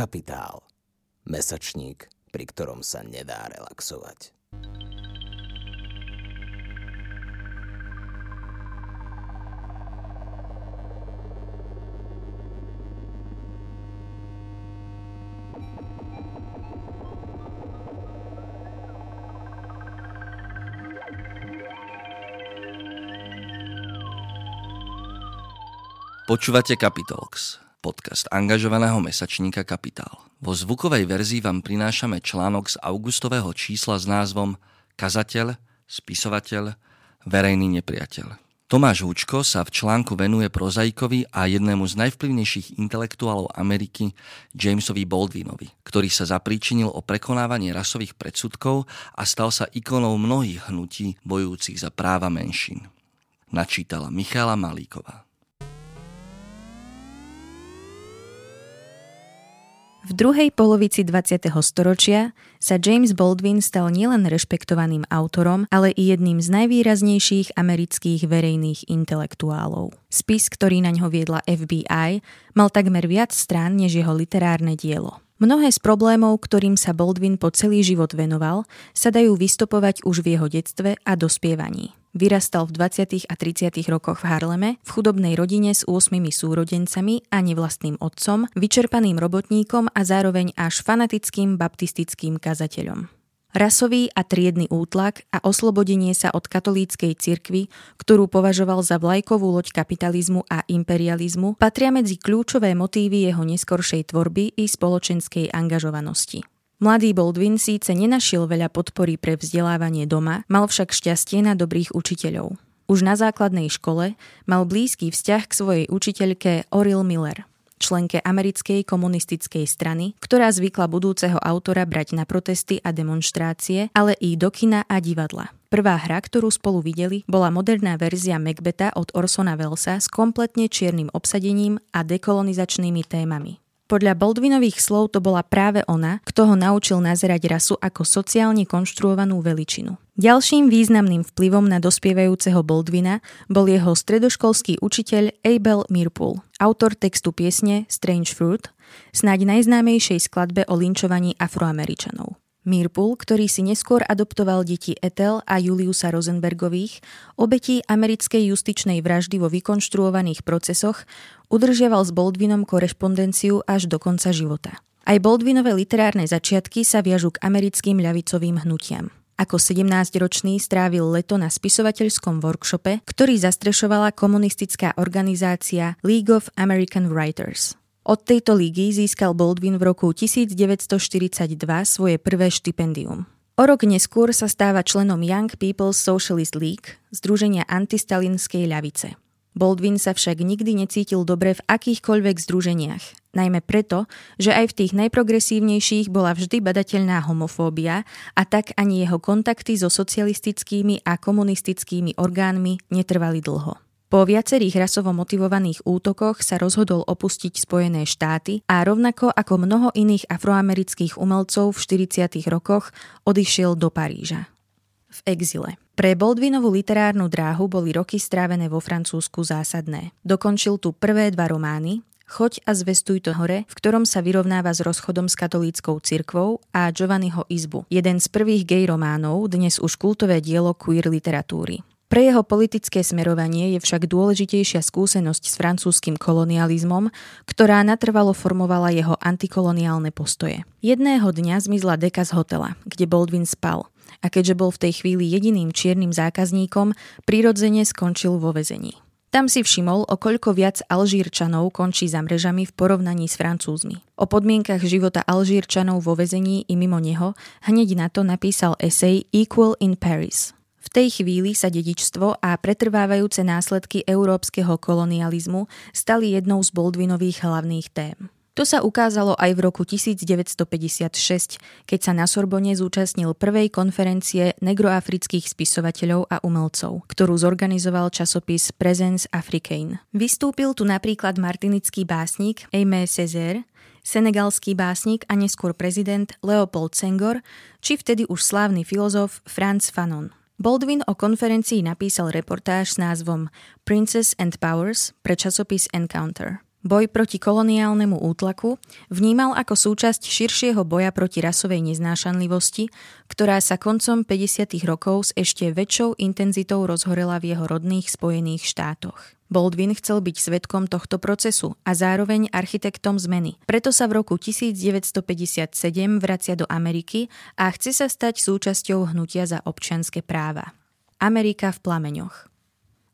Kapitál. Mesačník, pri ktorom sa nedá relaxovať. Počúvate Capitalx, podcast angažovaného mesačníka Kapitál. Vo zvukovej verzii vám prinášame článok z augustového čísla s názvom Kazateľ, spisovateľ, verejný nepriateľ. Tomáš Hučko sa v článku venuje prozaikovi a jednému z najvplyvnejších intelektuálov Ameriky, Jamesovi Baldwinovi, ktorý sa zapríčinil o prekonávanie rasových predsudkov a stal sa ikonou mnohých hnutí bojujúcich za práva menšín. Načítala Michala Malíková. V druhej polovici 20. storočia sa James Baldwin stal nielen rešpektovaným autorom, ale i jedným z najvýraznejších amerických verejných intelektuálov. Spis, ktorý na ňo viedla FBI, mal takmer viac strán než jeho literárne dielo. Mnohé z problémov, ktorým sa Baldwin po celý život venoval, sa dajú vystopovať už v jeho detstve a dospievaní. Vyrastal v 20. a 30. rokoch v Harleme, v chudobnej rodine s 8 súrodencami a nevlastným otcom, vyčerpaným robotníkom a zároveň až fanatickým baptistickým kazateľom. Rasový a triedny útlak a oslobodenie sa od katolíckej cirkvy, ktorú považoval za vlajkovú loď kapitalizmu a imperializmu, patria medzi kľúčové motívy jeho neskoršej tvorby i spoločenskej angažovanosti. Mladý Baldwin síce nenašiel veľa podpory pre vzdelávanie doma, mal však šťastie na dobrých učiteľov. Už na základnej škole mal blízky vzťah k svojej učiteľke Oril Miller, členke americkej komunistickej strany, ktorá zvykla budúceho autora brať na protesty a demonstrácie, ale i do kina a divadla. Prvá hra, ktorú spolu videli, bola moderná verzia Macbeta od Orsona Wellsa s kompletne čiernym obsadením a dekolonizačnými témami. Podľa Baldwinových slov to bola práve ona, kto ho naučil nazerať rasu ako sociálne konštruovanú veličinu. Ďalším významným vplyvom na dospievajúceho Baldwina bol jeho stredoškolský učiteľ Abel Mirpool, autor textu piesne Strange Fruit, snáď najznámejšej skladbe o linčovaní afroameričanov. Mirpul, ktorý si neskôr adoptoval deti Ethel a Juliusa Rosenbergových, obetí americkej justičnej vraždy vo vykonštruovaných procesoch, udržiaval s Baldwinom korešpondenciu až do konca života. Aj Baldwinové literárne začiatky sa viažu k americkým ľavicovým hnutiam. Ako 17-ročný strávil leto na spisovateľskom workshope, ktorý zastrešovala komunistická organizácia League of American Writers. Od tejto ligy získal Baldwin v roku 1942 svoje prvé štipendium. O rok neskôr sa stáva členom Young People's Socialist League, združenia antistalinskej ľavice. Baldwin sa však nikdy necítil dobre v akýchkoľvek združeniach, najmä preto, že aj v tých najprogresívnejších bola vždy badateľná homofóbia a tak ani jeho kontakty so socialistickými a komunistickými orgánmi netrvali dlho. Po viacerých rasovo motivovaných útokoch sa rozhodol opustiť Spojené štáty a rovnako ako mnoho iných afroamerických umelcov v 40. rokoch odišiel do Paríža. V exile. Pre Baldwinovú literárnu dráhu boli roky strávené vo Francúzsku zásadné. Dokončil tu prvé dva romány, Choď a zvestuj to hore, v ktorom sa vyrovnáva s rozchodom s katolíckou cirkvou a Giovanniho izbu, jeden z prvých gay románov, dnes už kultové dielo queer literatúry. Pre jeho politické smerovanie je však dôležitejšia skúsenosť s francúzskym kolonializmom, ktorá natrvalo formovala jeho antikoloniálne postoje. Jedného dňa zmizla deka z hotela, kde Baldwin spal a keďže bol v tej chvíli jediným čiernym zákazníkom, prirodzene skončil vo vezení. Tam si všimol, o koľko viac Alžírčanov končí za mrežami v porovnaní s Francúzmi. O podmienkach života Alžírčanov vo vezení i mimo neho hneď na to napísal esej Equal in Paris – v tej chvíli sa dedičstvo a pretrvávajúce následky európskeho kolonializmu stali jednou z Baldwinových hlavných tém. To sa ukázalo aj v roku 1956, keď sa na Sorbonne zúčastnil prvej konferencie negroafrických spisovateľov a umelcov, ktorú zorganizoval časopis Presence Africaine. Vystúpil tu napríklad martinický básnik Aimé Césaire, senegalský básnik a neskôr prezident Leopold Senghor, či vtedy už slávny filozof Franz Fanon. Baldwin o konferencii napísal reportáž s názvom Princess and Powers pre časopis Encounter. Boj proti koloniálnemu útlaku vnímal ako súčasť širšieho boja proti rasovej neznášanlivosti, ktorá sa koncom 50. rokov s ešte väčšou intenzitou rozhorela v jeho rodných Spojených štátoch. Baldwin chcel byť svetkom tohto procesu a zároveň architektom zmeny. Preto sa v roku 1957 vracia do Ameriky a chce sa stať súčasťou hnutia za občianske práva. Amerika v plameňoch.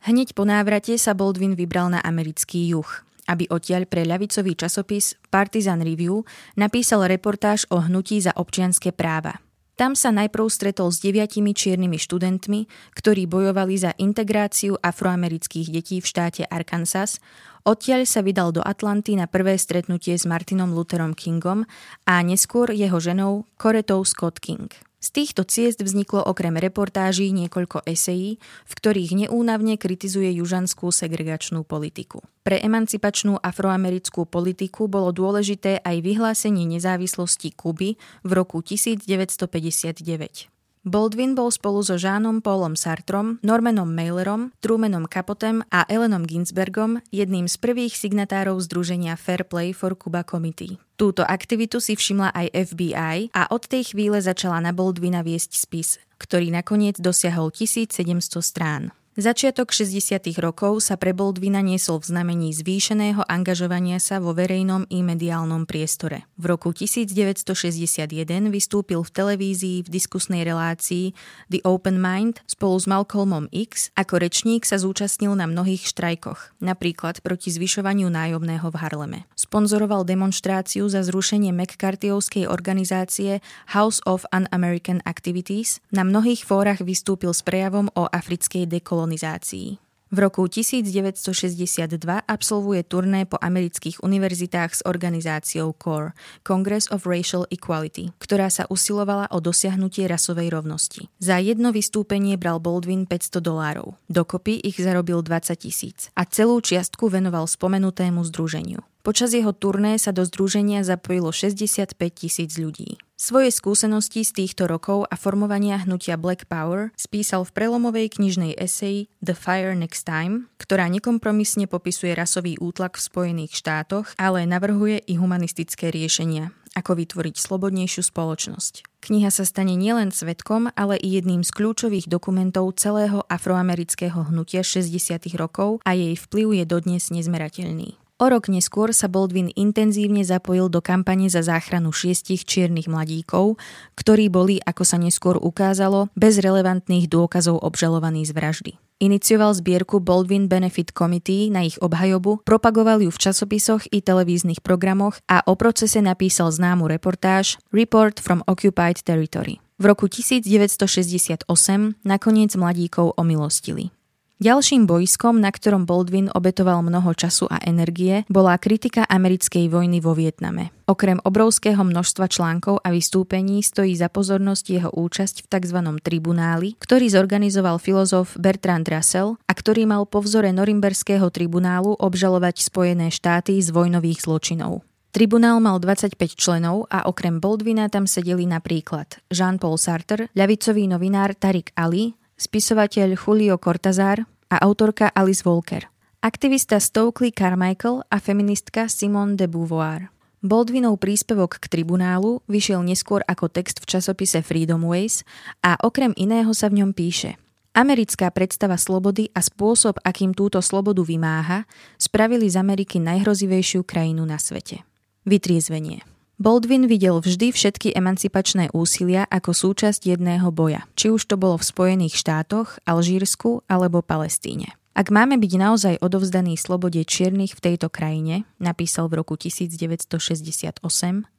Hneď po návrate sa Baldwin vybral na americký juh – aby odtiaľ pre ľavicový časopis Partizan Review napísal reportáž o hnutí za občianské práva. Tam sa najprv stretol s deviatimi čiernymi študentmi, ktorí bojovali za integráciu afroamerických detí v štáte Arkansas, odtiaľ sa vydal do Atlanty na prvé stretnutie s Martinom Lutherom Kingom a neskôr jeho ženou Coretou Scott King. Z týchto ciest vzniklo okrem reportáží niekoľko esejí, v ktorých neúnavne kritizuje južanskú segregačnú politiku. Pre emancipačnú afroamerickú politiku bolo dôležité aj vyhlásenie nezávislosti Kuby v roku 1959. Baldwin bol spolu so Žánom Paulom Sartrom, Normanom Mailerom, Trumanom Capotem a Elenom Ginsbergom jedným z prvých signatárov združenia Fair Play for Cuba Committee. Túto aktivitu si všimla aj FBI a od tej chvíle začala na Baldwina viesť spis, ktorý nakoniec dosiahol 1700 strán. Začiatok 60. rokov sa pre Boldvina niesol v znamení zvýšeného angažovania sa vo verejnom i mediálnom priestore. V roku 1961 vystúpil v televízii v diskusnej relácii The Open Mind spolu s Malcolmom X. Ako rečník sa zúčastnil na mnohých štrajkoch, napríklad proti zvyšovaniu nájomného v Harleme. Sponzoroval demonstráciu za zrušenie McCarthyovskej organizácie House of Un-American Activities. Na mnohých fórach vystúpil s prejavom o africkej dekolonizácii kolonizácii. V roku 1962 absolvuje turné po amerických univerzitách s organizáciou CORE, Congress of Racial Equality, ktorá sa usilovala o dosiahnutie rasovej rovnosti. Za jedno vystúpenie bral Baldwin 500 dolárov. Dokopy ich zarobil 20 tisíc a celú čiastku venoval spomenutému združeniu. Počas jeho turné sa do združenia zapojilo 65 tisíc ľudí. Svoje skúsenosti z týchto rokov a formovania hnutia Black Power spísal v prelomovej knižnej eseji The Fire Next Time, ktorá nekompromisne popisuje rasový útlak v Spojených štátoch, ale navrhuje i humanistické riešenia, ako vytvoriť slobodnejšiu spoločnosť. Kniha sa stane nielen svetkom, ale i jedným z kľúčových dokumentov celého afroamerického hnutia 60. rokov a jej vplyv je dodnes nezmerateľný. O rok neskôr sa Baldwin intenzívne zapojil do kampane za záchranu šiestich čiernych mladíkov, ktorí boli, ako sa neskôr ukázalo, bez relevantných dôkazov obžalovaní z vraždy. Inicioval zbierku Baldwin Benefit Committee na ich obhajobu, propagoval ju v časopisoch i televíznych programoch a o procese napísal známu reportáž Report from Occupied Territory. V roku 1968 nakoniec mladíkov omilostili. Ďalším bojskom, na ktorom Baldwin obetoval mnoho času a energie, bola kritika americkej vojny vo Vietname. Okrem obrovského množstva článkov a vystúpení stojí za pozornosť jeho účasť v tzv. tribunáli, ktorý zorganizoval filozof Bertrand Russell a ktorý mal po vzore Norimberského tribunálu obžalovať Spojené štáty z vojnových zločinov. Tribunál mal 25 členov a okrem Baldwina tam sedeli napríklad Jean-Paul Sartre, ľavicový novinár Tarik Ali, spisovateľ Julio Cortazar a autorka Alice Walker, aktivista Stokely Carmichael a feministka Simone de Beauvoir. Baldwinov príspevok k tribunálu vyšiel neskôr ako text v časopise Freedom Ways a okrem iného sa v ňom píše Americká predstava slobody a spôsob, akým túto slobodu vymáha, spravili z Ameriky najhrozivejšiu krajinu na svete. Vytriezvenie. Baldwin videl vždy všetky emancipačné úsilia ako súčasť jedného boja, či už to bolo v Spojených štátoch, Alžírsku alebo Palestíne. Ak máme byť naozaj odovzdaní slobode čiernych v tejto krajine, napísal v roku 1968,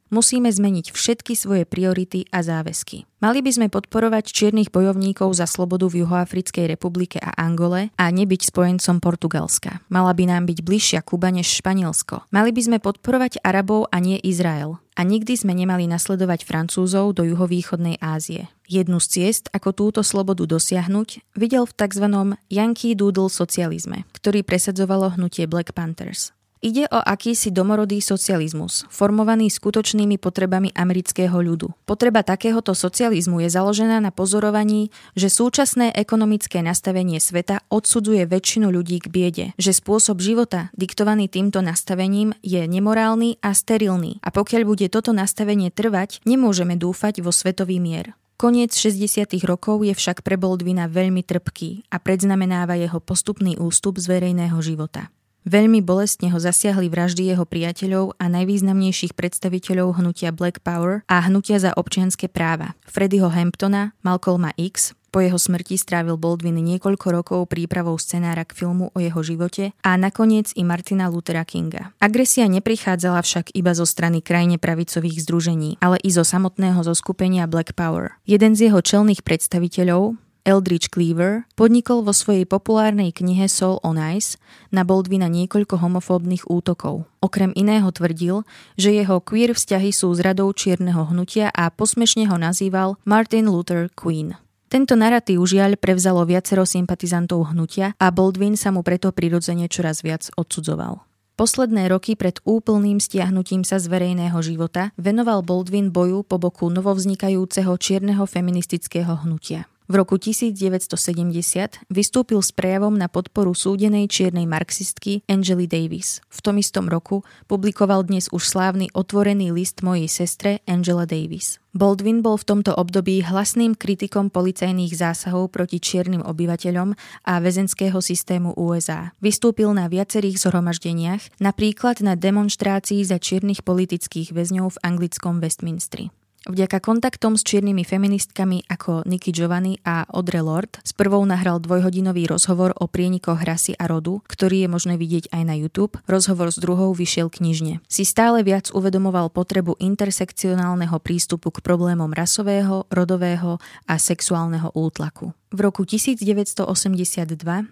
musíme zmeniť všetky svoje priority a záväzky. Mali by sme podporovať čiernych bojovníkov za slobodu v Juhoafrickej republike a Angole a nebyť spojencom Portugalska. Mala by nám byť bližšia Kuba než Španielsko. Mali by sme podporovať Arabov a nie Izrael. A nikdy sme nemali nasledovať Francúzov do juhovýchodnej Ázie. Jednu z ciest, ako túto slobodu dosiahnuť, videl v tzv. Yankee Doodle socializme, ktorý presadzovalo hnutie Black Panthers. Ide o akýsi domorodý socializmus, formovaný skutočnými potrebami amerického ľudu. Potreba takéhoto socializmu je založená na pozorovaní, že súčasné ekonomické nastavenie sveta odsudzuje väčšinu ľudí k biede, že spôsob života diktovaný týmto nastavením je nemorálny a sterilný a pokiaľ bude toto nastavenie trvať, nemôžeme dúfať vo svetový mier. Koniec 60. rokov je však pre Boldvina veľmi trpký a predznamenáva jeho postupný ústup z verejného života. Veľmi bolestne ho zasiahli vraždy jeho priateľov a najvýznamnejších predstaviteľov hnutia Black Power a hnutia za občianske práva. Freddyho Hamptona, Malcolma X, po jeho smrti strávil Baldwin niekoľko rokov prípravou scenára k filmu o jeho živote a nakoniec i Martina Luthera Kinga. Agresia neprichádzala však iba zo strany krajine pravicových združení, ale i zo samotného zoskupenia Black Power. Jeden z jeho čelných predstaviteľov, Eldridge Cleaver podnikol vo svojej populárnej knihe Soul on Ice na Baldwina niekoľko homofóbnych útokov. Okrem iného tvrdil, že jeho queer vzťahy sú z radou čierneho hnutia a posmešne ho nazýval Martin Luther Queen. Tento narratív žiaľ prevzalo viacero sympatizantov hnutia a Baldwin sa mu preto prirodzene čoraz viac odsudzoval. Posledné roky pred úplným stiahnutím sa z verejného života venoval Baldwin boju po boku novovznikajúceho čierneho feministického hnutia. V roku 1970 vystúpil s prejavom na podporu súdenej čiernej marxistky Angely Davis. V tom istom roku publikoval dnes už slávny otvorený list mojej sestre Angela Davis. Baldwin bol v tomto období hlasným kritikom policajných zásahov proti čiernym obyvateľom a väzenského systému USA. Vystúpil na viacerých zhromaždeniach, napríklad na demonstrácii za čiernych politických väzňov v anglickom Westminstri. Vďaka kontaktom s čiernymi feministkami ako Nikki Giovanni a Audre s prvou nahral dvojhodinový rozhovor o prienikoch rasy a rodu, ktorý je možné vidieť aj na YouTube. Rozhovor s druhou vyšiel knižne. Si stále viac uvedomoval potrebu intersekcionálneho prístupu k problémom rasového, rodového a sexuálneho útlaku. V roku 1982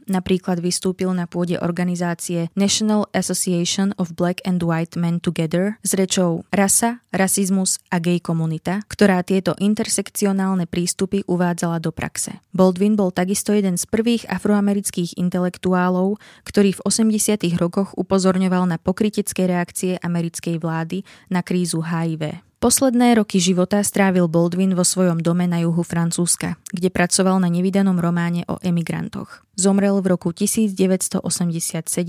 napríklad vystúpil na pôde organizácie National Association of Black and White Men Together s rečou Rasa, rasizmus a gay komunita, ktorá tieto intersekcionálne prístupy uvádzala do praxe. Baldwin bol takisto jeden z prvých afroamerických intelektuálov, ktorý v 80. rokoch upozorňoval na pokrytecké reakcie americkej vlády na krízu HIV. Posledné roky života strávil Baldwin vo svojom dome na juhu Francúzska, kde pracoval na nevydanom románe o emigrantoch. Zomrel v roku 1987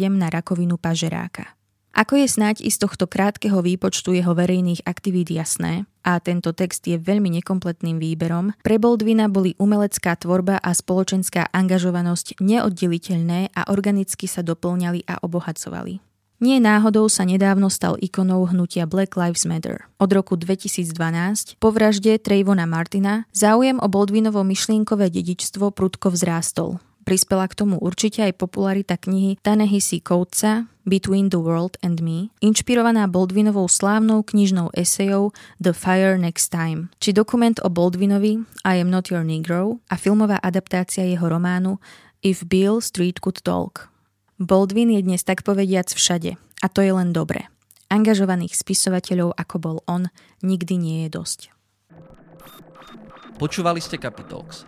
na rakovinu pažeráka. Ako je snáď i z tohto krátkeho výpočtu jeho verejných aktivít jasné, a tento text je veľmi nekompletným výberom, pre Baldwina boli umelecká tvorba a spoločenská angažovanosť neoddeliteľné a organicky sa doplňali a obohacovali. Nie náhodou sa nedávno stal ikonou hnutia Black Lives Matter. Od roku 2012, po vražde Trayvona Martina, záujem o Baldwinovo myšlienkové dedičstvo prudko vzrástol. Prispela k tomu určite aj popularita knihy Tanehisi Coatesa Between the World and Me, inšpirovaná Baldwinovou slávnou knižnou esejou The Fire Next Time, či dokument o Baldwinovi I Am Not Your Negro a filmová adaptácia jeho románu If Bill Street Could Talk. Baldwin je dnes tak povediac všade a to je len dobre. Angažovaných spisovateľov, ako bol on, nikdy nie je dosť. Počúvali ste Capitalx,